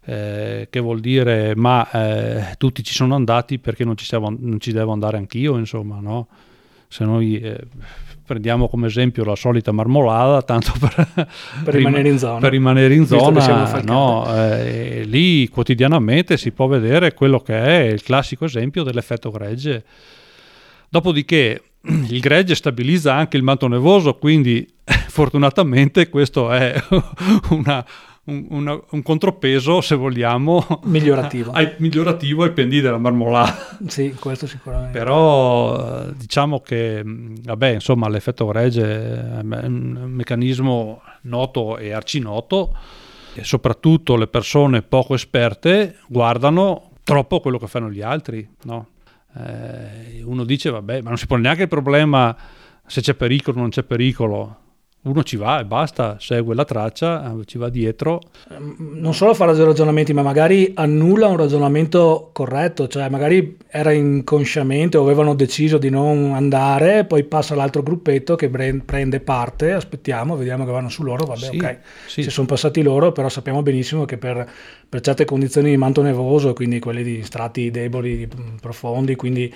eh, che vuol dire ma eh, tutti ci sono andati perché non ci, siamo, non ci devo andare anch'io, insomma, no? Se noi eh, prendiamo come esempio la solita marmolada, tanto per, per rimanere in zona, per rimanere in zona no, eh, lì quotidianamente si può vedere quello che è il classico esempio dell'effetto gregge. Dopodiché <clears throat> il gregge stabilizza anche il manto nevoso, quindi <laughs> fortunatamente questo è <laughs> una, un, una, un, contropeso, se vogliamo, migliorativo. <laughs> Ai, migliorativo ai pendii della marmolata. Sì, questo sicuramente. Però diciamo che, vabbè, insomma, l'effetto gregge è un meccanismo noto e arcinoto e soprattutto le persone poco esperte guardano troppo quello che fanno gli altri, no? eh, uno dice, vabbè, ma non si pone neanche il problema se c'è pericolo o non c'è pericolo uno ci va e basta, segue la traccia, eh, ci va dietro. Ehm, non solo fa ragionamenti, ma magari annulla un ragionamento corretto, cioè magari era inconsciamente o avevano deciso di non andare, poi passa l'altro gruppetto che prende parte, aspettiamo, vediamo che vanno su loro, vabbè sì, ok, sì. ci sono passati loro, però sappiamo benissimo che per, per certe condizioni di manto nevoso, quindi quelli di strati deboli, profondi, quindi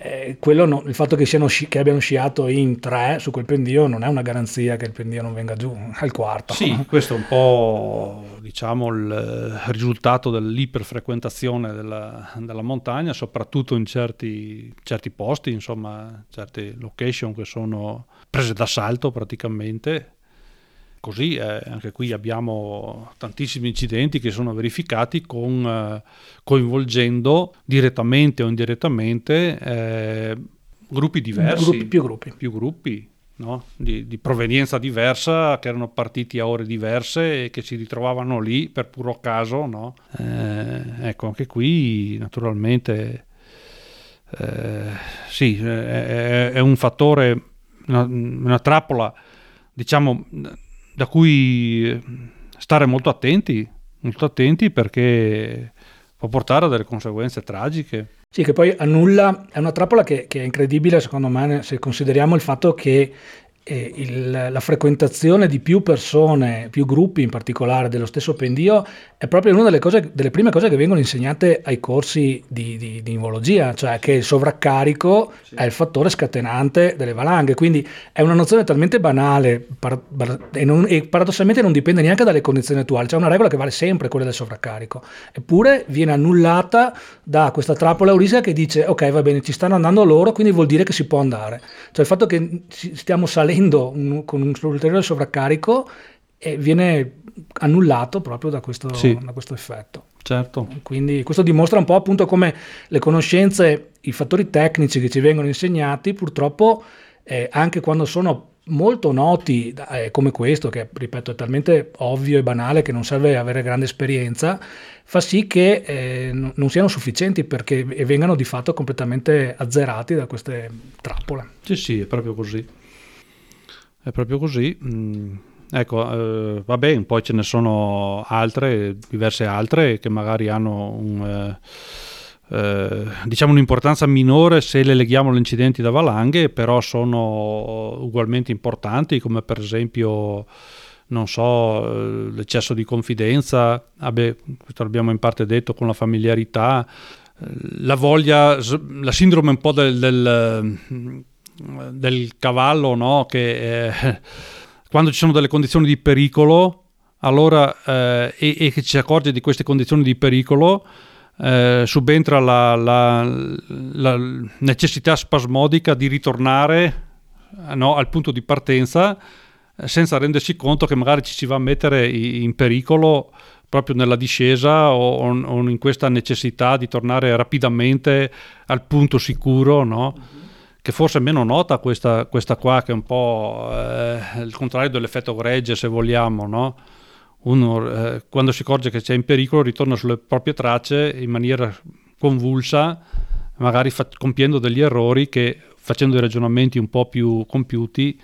eh, no, il fatto che, sci- che, abbiano sciato in tre su quel pendio non è una garanzia che il pendio non venga giù al quarto. Sì, <laughs> questo è un po' diciamo, il risultato dell'iperfrequentazione della, della montagna, soprattutto in certi, certi posti, insomma, certe location che sono prese d'assalto praticamente Così eh, anche qui abbiamo tantissimi incidenti che sono verificati con, eh, coinvolgendo direttamente o indirettamente eh, gruppi diversi. Gruppi, più gruppi. Più gruppi. No? Di, di, provenienza diversa, che erano partiti a ore diverse e che si ritrovavano lì per puro caso. No? Eh, ecco, anche qui naturalmente eh, sì, è, è, un fattore, una, una trappola, diciamo, da cui stare molto attenti, molto attenti perché può portare a delle conseguenze tragiche. Sì, che poi annulla, è una trappola che, che, è incredibile secondo me se consideriamo il fatto che eh, il, la frequentazione di più persone, più gruppi in particolare dello stesso pendio è proprio una delle, cose, delle prime cose che vengono insegnate ai corsi di, di, di imologia, cioè che il sovraccarico sì. è il fattore scatenante delle valanghe, quindi è una nozione talmente banale par, bar, e, non, e, paradossalmente non dipende neanche dalle condizioni attuali, c'è una regola che vale sempre, quella del sovraccarico, eppure viene annullata da questa trappola euristica che dice ok va bene ci stanno andando loro, quindi vuol dire che si può andare, cioè il fatto che stiamo salendo avendo un, con un ulteriore sovraccarico e viene annullato proprio da questo, sì. da questo effetto. Certo. Quindi questo dimostra un po' appunto come le conoscenze, i fattori tecnici che ci vengono insegnati purtroppo eh, anche quando sono molto noti eh, come questo, che ripeto è talmente ovvio e banale che non serve avere grande esperienza, fa sì che eh, non siano sufficienti perché vengano di fatto completamente azzerati da queste trappole. Sì, sì, è proprio così è proprio così. Mm, ecco, eh, va bene, poi ce ne sono altre, diverse altre che magari hanno un, eh, eh, diciamo un'importanza minore se le leghiamo agli incidenti da valanghe, però sono ugualmente importanti, come per esempio non so, eh, l'eccesso di confidenza, vabbè, questo l'abbiamo in parte detto con la familiarità, eh, la voglia, la sindrome un po' del, del del cavallo, no? che eh, <laughs> quando ci sono delle condizioni di pericolo, allora, eh, e, e, che ci si accorge di queste condizioni di pericolo, eh, subentra la, la, la, necessità spasmodica di ritornare no, al punto di partenza eh, senza rendersi conto che magari ci si va a mettere in pericolo proprio nella discesa o, o in questa necessità di tornare rapidamente al punto sicuro, no? Che forse è meno nota questa, questa qua, che è un po' eh, il contrario dell'effetto gregge, se vogliamo, no? Uno eh, quando si accorge che c'è in pericolo ritorna sulle proprie tracce in maniera convulsa, magari fa- compiendo degli errori che facendo dei ragionamenti un po' più compiuti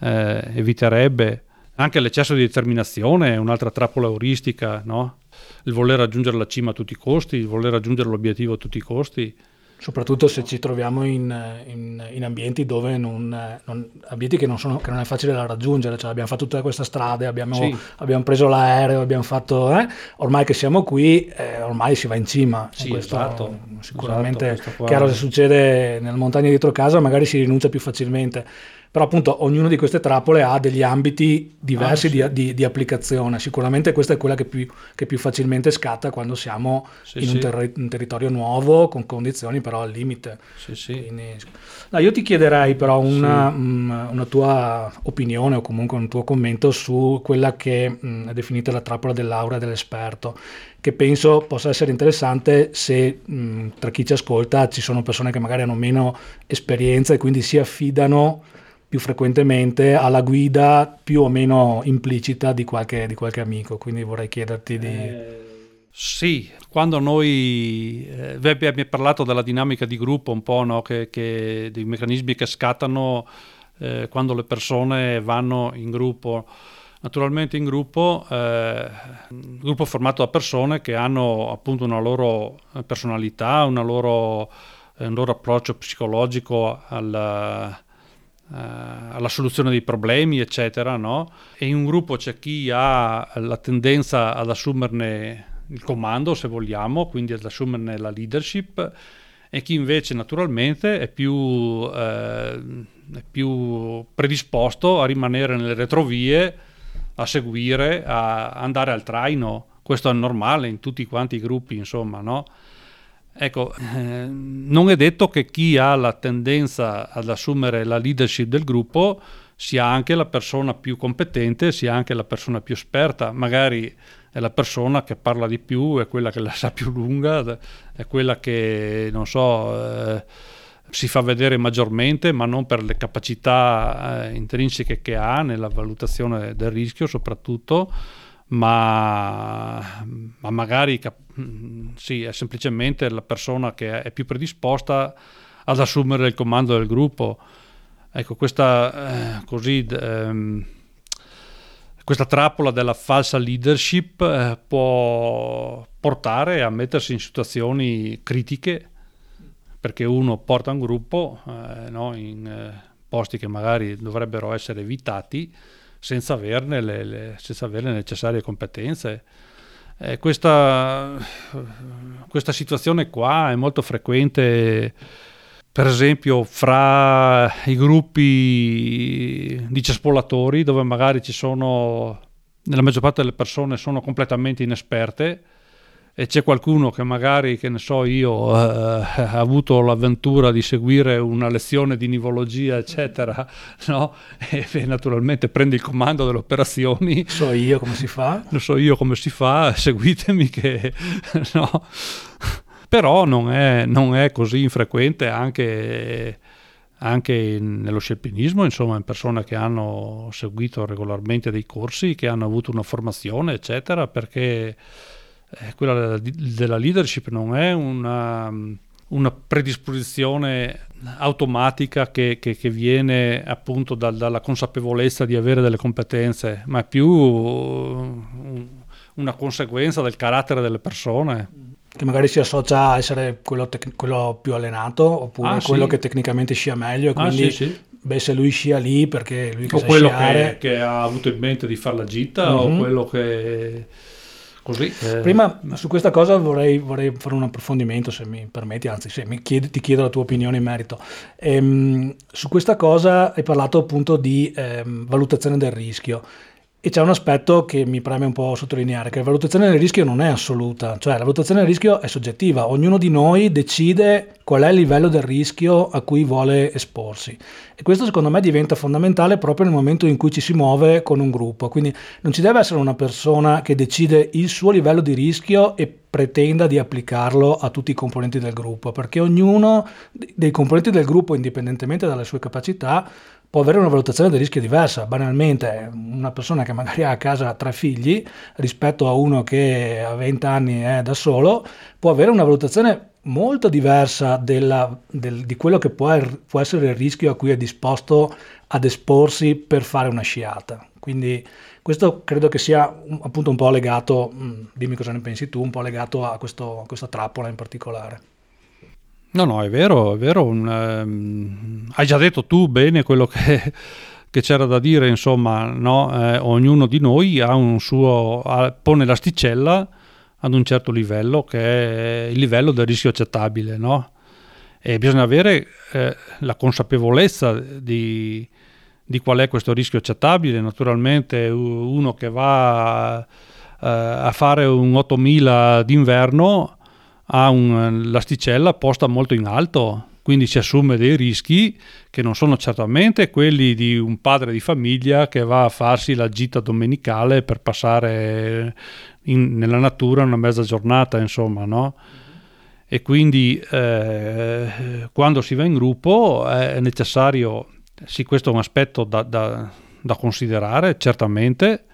eh, eviterebbe. Anche l'eccesso di determinazione è un'altra trappola euristica, no? Il voler raggiungere la cima a tutti i costi, il voler raggiungere l'obiettivo a tutti i costi soprattutto se ci troviamo in, in, in ambienti dove non, non, ambienti che non, sono, che non, è facile da raggiungere, cioè abbiamo fatto tutte queste strade, abbiamo, sì. abbiamo preso l'aereo, abbiamo fatto, eh? ormai che siamo qui, eh, ormai si va in cima. Sì, questo, esatto, sicuramente, esatto, chiaro se succede nelle montagne dietro casa magari si rinuncia più facilmente però appunto ognuna di queste trappole ha degli ambiti diversi ah, sì. di, di, di, applicazione. Sicuramente questa è quella che più, che più facilmente scatta quando siamo sì, in sì. Un, ter- un, territorio nuovo, con condizioni però al limite. Quindi, no, io ti chiederei però una, um, una, tua opinione o comunque un tuo commento su quella che um, è definita la trappola dell'aura dell'esperto che penso possa essere interessante se mh, tra chi ci ascolta ci sono persone che magari hanno meno esperienza e quindi si affidano più frequentemente alla guida più o meno implicita di qualche, di qualche amico, quindi vorrei chiederti di... Eh, sì, quando noi eh, abbiamo parlato della dinamica di gruppo un po', no? che, che, dei meccanismi che scattano eh, quando le persone vanno in gruppo. Naturalmente in gruppo, eh, un gruppo formato da persone che hanno appunto una loro personalità, una loro, un loro approccio psicologico al, eh, alla soluzione dei problemi, eccetera, no? E in un gruppo c'è chi ha la tendenza ad assumerne il comando, se vogliamo, quindi ad assumerne la leadership, e chi invece naturalmente è più, eh, è più predisposto a rimanere nelle retrovie, a seguire, a andare al traino. Questo è normale in tutti quanti i gruppi, insomma, no? Ecco, eh, non è detto che chi ha la tendenza ad assumere la leadership del gruppo sia anche la persona più competente, sia anche la persona più esperta, magari è la persona che parla di più, è quella che la sa più lunga, è quella che, non so, eh, si fa vedere maggiormente, ma non per le capacità eh, intrinseche che ha nella valutazione del rischio soprattutto, ma, ma magari sì, è semplicemente la persona che è più predisposta ad assumere il comando del gruppo. Ecco, questa, eh, così, ehm, questa trappola della falsa leadership eh, può portare a mettersi in situazioni critiche perché uno porta un gruppo eh, no, in eh, posti che magari dovrebbero essere evitati senza averne le, le, senza avere le necessarie competenze. Eh, questa, questa situazione qua è molto frequente per esempio fra i gruppi di cespolatori dove magari ci sono nella maggior parte delle persone sono completamente inesperte e c'è qualcuno che magari, che ne so io, eh, <laughs> ha avuto l'avventura di seguire una lezione di nivologia, eccetera, <laughs> no? e, e naturalmente prende il comando delle operazioni. So io come si fa? Lo so io come si fa, <laughs> seguitemi che... no? Però non è, non è, così infrequente anche, anche nello scelpinismo, insomma, in persone che hanno seguito regolarmente dei corsi, che hanno avuto una formazione, eccetera, perché eh, quella della leadership non è una, una predisposizione automatica che, che, che viene appunto dal, dalla consapevolezza di avere delle competenze, ma è più una conseguenza del carattere delle persone. Che magari si associa a essere quello, tec- quello più allenato oppure ah, quello sì. che tecnicamente scia meglio e ah, quindi ah, sì, sì. Beh, se lui scia lì perché lui che o quello che, che, ha avuto in mente di fare la gita mm-hmm. o mhm. quello che Così, eh, Prima su questa cosa vorrei, vorrei, fare un approfondimento, se mi permetti, anzi se chiedi, ti chiedo la tua opinione in merito. Ehm, su questa cosa hai parlato appunto di ehm, valutazione del rischio. E c'è un aspetto che mi preme un po' sottolineare, che la valutazione del rischio non è assoluta, cioè la valutazione del rischio è soggettiva, ognuno di noi decide qual è il livello del rischio a cui vuole esporsi. E questo secondo me diventa fondamentale proprio nel momento in cui ci si muove con un gruppo, quindi non ci deve essere una persona che decide il suo livello di rischio e pretenda di applicarlo a tutti i componenti del gruppo, perché ognuno dei componenti del gruppo, indipendentemente dalle sue capacità, può avere una valutazione del rischio diversa. Banalmente, una persona che magari ha a casa tre figli rispetto a uno che a 20 anni è da solo, può avere una valutazione molto diversa della, del, di quello che può, può, essere il rischio a cui è disposto ad esporsi per fare una sciata. Quindi questo credo che sia un, appunto un po' legato, mm, dimmi cosa ne pensi tu, un po' legato a, questo, a questa trappola in particolare. No, no, è vero, è vero. Un, ehm, hai già detto tu bene quello che, <laughs> che c'era da dire, insomma, no? eh, ognuno di noi ha un suo, ha, pone l'asticella ad un certo livello che è il livello del rischio accettabile, no? E bisogna avere eh, la consapevolezza di, di, qual è questo rischio accettabile. Naturalmente uno che va eh, a fare un 8000 d'inverno ha un, l'asticella posta molto in alto, quindi si assume dei rischi che non sono certamente quelli di un padre di famiglia che va a farsi la gita domenicale per passare in, nella natura una mezza giornata, insomma, no? E quindi eh, quando si va in gruppo è necessario, sì, questo è un aspetto da, da, da considerare, certamente,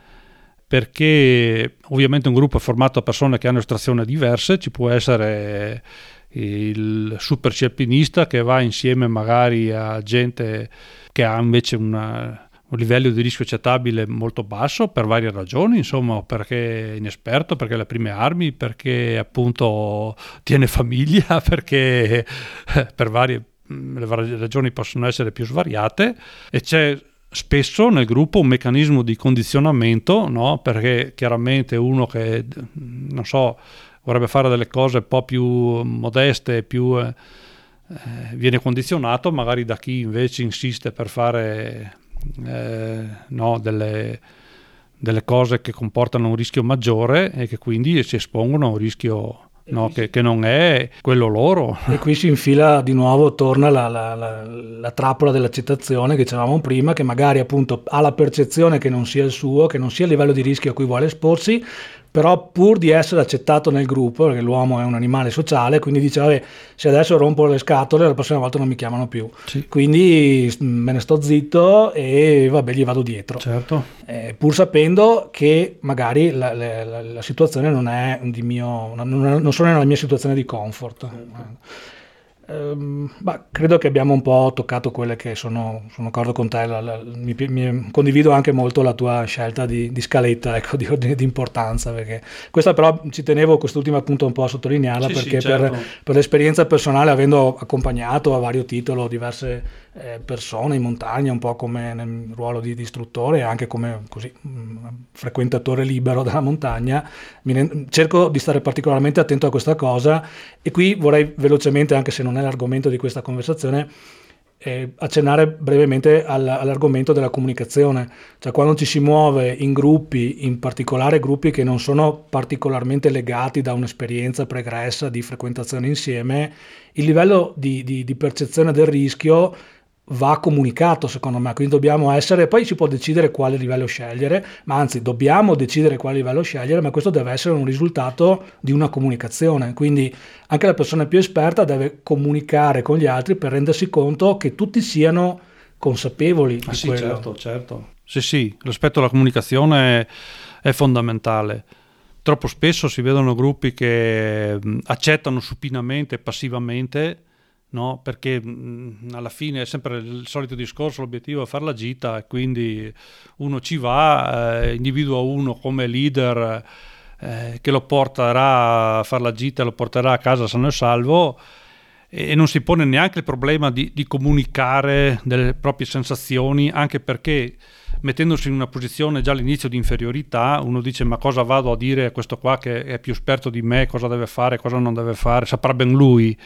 perché ovviamente un gruppo è formato da persone che hanno estrazioni diverse, ci può essere il super alpinista che va insieme magari a gente che ha invece una, un livello di rischio accettabile molto basso per varie ragioni, insomma, perché è inesperto, perché ha le prime armi, perché appunto tiene famiglia, <laughs> perché per varie le ragioni possono essere più svariate. E c'è spesso nel gruppo un meccanismo di condizionamento, no? perché chiaramente uno che, non so, vorrebbe fare delle cose un po' più modeste, più, eh, viene condizionato magari da chi invece insiste per fare eh, no, delle, delle cose che comportano un rischio maggiore e che quindi si espongono a un rischio no, che, che, non è quello loro. E qui si infila di nuovo, torna la, la, la, la, trappola dell'accettazione che dicevamo prima, che magari appunto ha la percezione che non sia il suo, che non sia il livello di rischio a cui vuole esporsi, però pur di essere accettato nel gruppo, perché l'uomo è un animale sociale, quindi dice, vabbè, se adesso rompo le scatole, la prossima volta non mi chiamano più. Sì. Quindi me ne sto zitto e vabbè, gli vado dietro. Certo. Eh, pur sapendo che magari la, la, la situazione non è di mio, non, non sono nella mia situazione di comfort. Certo. Ehm, bah, credo che abbiamo un po' toccato quelle che sono, sono d'accordo con te, la, la, mi, mi, condivido anche molto la tua scelta di, di scaletta, <laughs> ecco, di ordine di importanza, perché questa però ci tenevo quest'ultima appunto un po' a sottolinearla, sì, perché sì, certo. per, per, l'esperienza personale, avendo accompagnato a vario titolo diverse eh, persone in montagna, un po' come nel ruolo di, di istruttore e anche come così, mh, mm, frequentatore libero della montagna, ne, cerco di stare particolarmente attento a questa cosa e qui vorrei velocemente, anche se non è l'argomento di questa conversazione, eh, accennare brevemente all, all'argomento della comunicazione, cioè quando ci si muove in gruppi, in particolare gruppi che non sono particolarmente legati da un'esperienza pregressa di frequentazione insieme, il livello di, di, di percezione del rischio va comunicato secondo me, quindi dobbiamo essere, poi si può decidere quale livello scegliere, ma anzi dobbiamo decidere quale livello scegliere, ma questo deve essere un risultato di una comunicazione, quindi anche la persona più esperta deve comunicare con gli altri per rendersi conto che tutti siano consapevoli ah, di sì, quello. Certo, certo. Sì, sì, l'aspetto della comunicazione è, è fondamentale. Troppo spesso si vedono gruppi che accettano supinamente, passivamente, no? perché mh, alla fine è sempre il solito discorso, l'obiettivo è fare la gita e quindi uno ci va, eh, individua uno come leader eh, che lo porterà a fare la gita, lo porterà a casa sano e salvo e non si pone neanche il problema di, di comunicare delle proprie sensazioni, anche perché mettendosi in una posizione già all'inizio di inferiorità, uno dice ma cosa vado a dire a questo qua che è più esperto di me, cosa deve fare, cosa non deve fare, saprà ben lui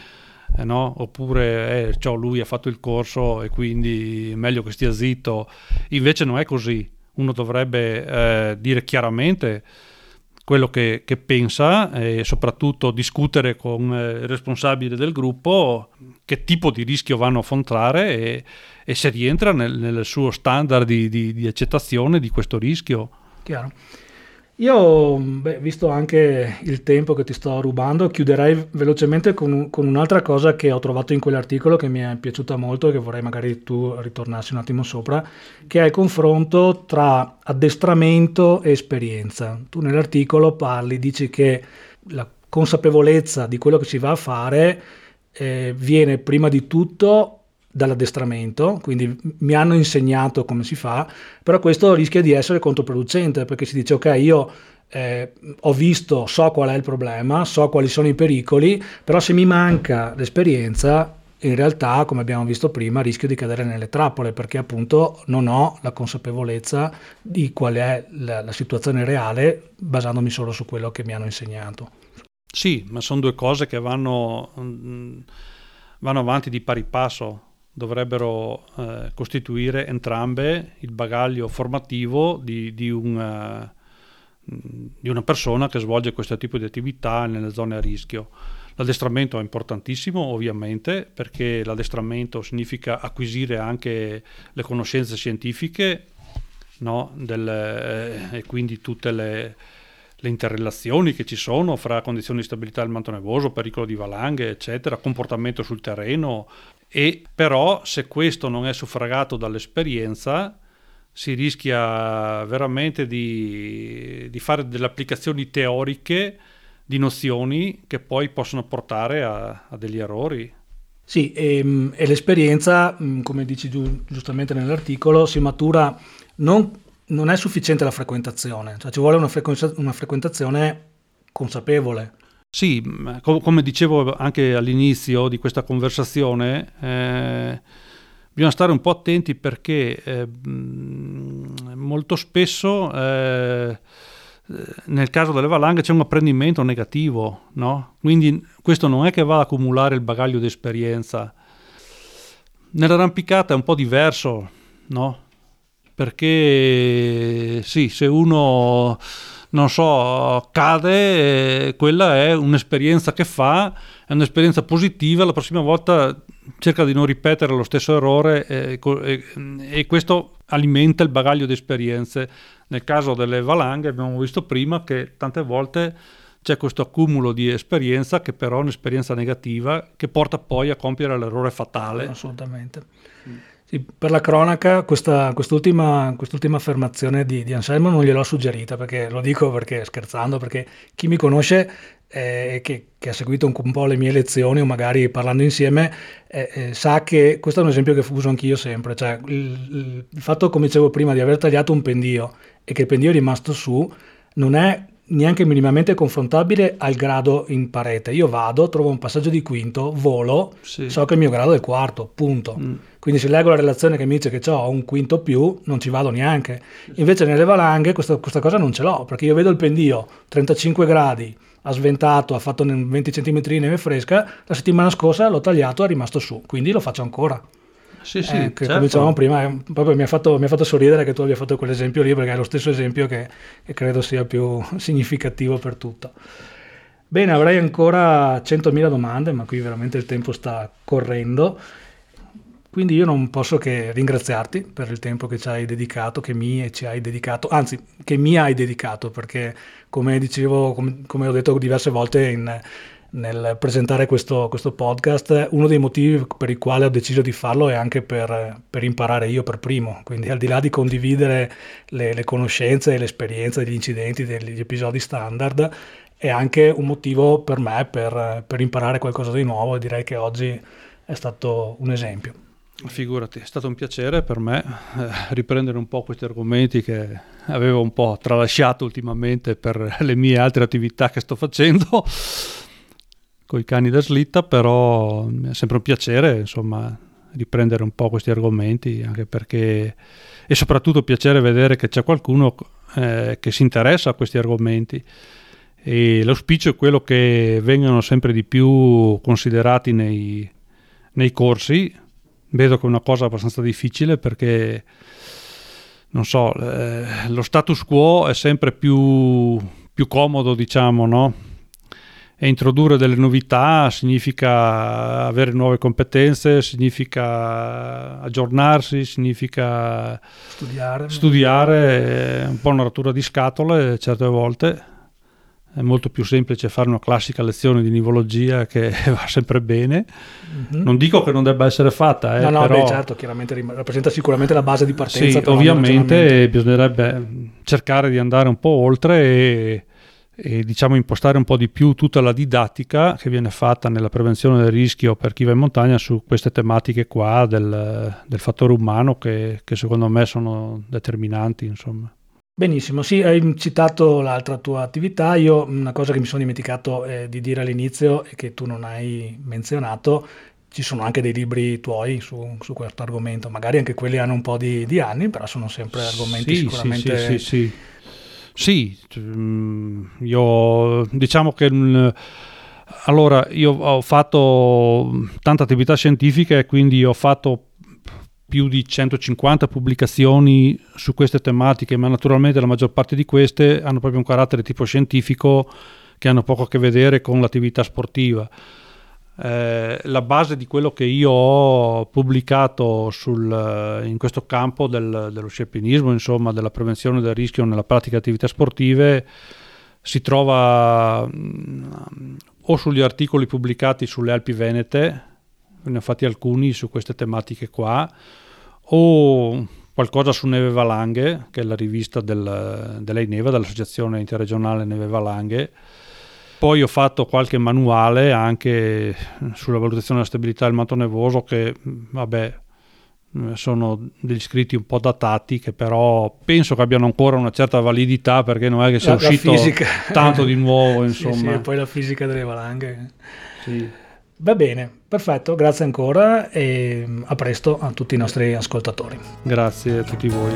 eh no? oppure eh, cioè, lui ha fatto il corso e quindi è meglio che stia zitto. Invece non è così, uno dovrebbe eh, dire chiaramente quello che, che, pensa e soprattutto discutere con eh, il responsabile del gruppo che tipo di rischio vanno a affrontare e, e se rientra nel, nel suo standard di, di, di accettazione di questo rischio. Chiaro. Io, beh, visto anche il tempo che ti sto rubando, chiuderei velocemente con, con, un'altra cosa che ho trovato in quell'articolo che mi è piaciuta molto e che vorrei magari tu ritornassi un attimo sopra, che è il confronto tra addestramento e esperienza. Tu nell'articolo parli, dici che la consapevolezza di quello che si va a fare eh, viene prima di tutto dall'addestramento, quindi mi hanno insegnato come si fa, però questo rischia di essere controproducente perché si dice ok io eh, ho visto, so qual è il problema, so quali sono i pericoli, però se mi manca l'esperienza in realtà, come abbiamo visto prima, rischio di cadere nelle trappole perché appunto non ho la consapevolezza di qual è la, la situazione reale basandomi solo su quello che mi hanno insegnato. Sì, ma sono due cose che vanno, mm, vanno avanti di pari passo dovrebbero eh, costituire entrambe il bagaglio formativo di, di, un, uh, di, una persona che svolge questo tipo di attività nelle zone a rischio. L'addestramento è importantissimo ovviamente perché l'addestramento significa acquisire anche le conoscenze scientifiche no? Del, eh, e quindi tutte le, le interrelazioni che ci sono fra condizioni di stabilità del manto nevoso, pericolo di valanghe, eccetera, comportamento sul terreno, e però se questo non è suffragato dall'esperienza si rischia veramente di, di fare delle applicazioni teoriche di nozioni che poi possono portare a, a degli errori. Sì, e, ehm, e, l'esperienza, mm, come dici giu, giustamente nell'articolo, si matura, non, non, è sufficiente la frequentazione, cioè ci vuole una, una frequentazione consapevole. Sì, com- come dicevo anche all'inizio di questa conversazione, eh, bisogna stare un po' attenti perché eh, molto spesso eh, nel caso delle valanghe c'è un apprendimento negativo, no? quindi questo non è che va ad accumulare il bagaglio di esperienza. Nell'arrampicata è un po' diverso, no? perché sì, se uno non so, cade, eh, quella è un'esperienza che fa, è un'esperienza positiva, la prossima volta cerca di non ripetere lo stesso errore eh, e, e questo alimenta il bagaglio di esperienze. Nel caso delle valanghe abbiamo visto prima che tante volte c'è questo accumulo di esperienza che però è un'esperienza negativa che porta poi a compiere l'errore fatale. Assolutamente. Mm. Per la cronaca questa, quest'ultima, quest'ultima, affermazione di, di, Anselmo non gliel'ho suggerita perché lo dico perché scherzando, perché chi mi conosce eh, che, che, ha seguito un, po' le mie lezioni o magari parlando insieme eh, eh, sa che questo è un esempio che uso anch'io sempre, cioè il, il fatto come dicevo prima di aver tagliato un pendio e che il pendio è rimasto su non è neanche minimamente confrontabile al grado in parete. Io vado, trovo un passaggio di quinto, volo, sì. so che il mio grado è il quarto, punto. Mm. Quindi se leggo la relazione che mi dice che ho un quinto più, non ci vado neanche. Invece nelle valanghe questa, questa cosa non ce l'ho, perché io vedo il pendio 35 gradi, ha sventato, ha fatto 20 cm di neve fresca, la settimana scorsa l'ho tagliato, è rimasto su, quindi lo faccio ancora. Sì, sì, eh, certo. come dicevamo prima, proprio mi ha, fatto, mi ha, fatto, sorridere che tu abbia fatto quell'esempio lì, perché è lo stesso esempio che, che credo sia più <laughs> significativo per tutto. Bene, avrei ancora 100.000 domande, ma qui veramente il tempo sta correndo. Quindi io non posso che ringraziarti per il tempo che ci hai dedicato, che mi ci hai dedicato, anzi che mi hai dedicato, perché come dicevo, come, come ho detto diverse volte in, nel presentare questo, questo, podcast, uno dei motivi per i quali ho deciso di farlo è anche per, per imparare io per primo, quindi al di là di condividere le, le conoscenze e l'esperienza degli incidenti, degli episodi standard, è anche un motivo per me per, per imparare qualcosa di nuovo e direi che oggi è stato un esempio. Figurati, è stato un piacere per me eh, riprendere un po' questi argomenti che avevo un po' tralasciato ultimamente per le mie altre attività che sto facendo con i cani da slitta, però è sempre un piacere, insomma, riprendere un po' questi argomenti, anche perché è soprattutto piacere vedere che c'è qualcuno eh, che si interessa a questi argomenti e l'auspicio è quello che vengano sempre di più considerati nei, nei corsi. Vedo che è una cosa abbastanza difficile perché, non so, eh, lo status quo è sempre più, più comodo, diciamo, no? E introdurre delle novità significa avere nuove competenze, significa aggiornarsi, significa studiare, studiare un po' una rottura di scatole certe volte. È molto più semplice fare una classica lezione di nivologia che <laughs> va sempre bene. Mm-hmm. Non dico che non debba essere fatta, eh, no, no, però... beh, certo, chiaramente rappresenta sicuramente la base di partenza. Sì, ovviamente bisognerebbe cercare di andare un po' oltre e e diciamo impostare un po' di più tutta la didattica che viene fatta nella prevenzione del rischio per chi va in montagna su queste tematiche qua del, del fattore umano che, che, secondo me sono determinanti insomma. Benissimo, sì, hai citato l'altra tua attività, io una cosa che mi sono dimenticato eh, di dire all'inizio e che tu non hai menzionato, ci sono anche dei libri tuoi su, su questo argomento, magari anche quelli hanno un po' di, di anni, però sono sempre argomenti sì, sicuramente... Sì, sì, sì, sì sì, mm, io diciamo che mm, allora io ho fatto tanta attività scientifica e quindi ho fatto più di 150 pubblicazioni su queste tematiche, ma naturalmente la maggior parte di queste hanno proprio un carattere tipo scientifico che hanno poco a che vedere con l'attività sportiva. Eh, la base di quello che io ho pubblicato sul, eh, in questo campo del, dello scialpinismo, insomma, della prevenzione del rischio nella pratica di attività sportive, si trova mh, mm, o sugli articoli pubblicati sulle Alpi Venete, ne ho fatti alcuni su queste tematiche qua, o qualcosa su Neve Valanghe, che è la rivista del, dell'EINEVA, dell'Associazione Interregionale Neve Valanghe, poi ho fatto qualche manuale anche sulla valutazione della stabilità del manto nevoso che, vabbè, sono degli scritti un po' datati che però penso che abbiano ancora una certa validità perché non è che sia la, uscito la tanto di nuovo <laughs> insomma. sì, sì, e poi la fisica delle valanghe sì. va bene perfetto grazie ancora e a presto a tutti i nostri ascoltatori grazie a tutti voi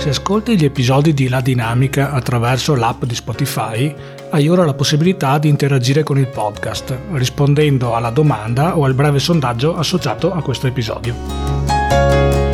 se ascolti gli episodi di La Dinamica attraverso l'app di Spotify, hai ora la possibilità di interagire con il podcast, rispondendo alla domanda o al breve sondaggio associato a questo episodio.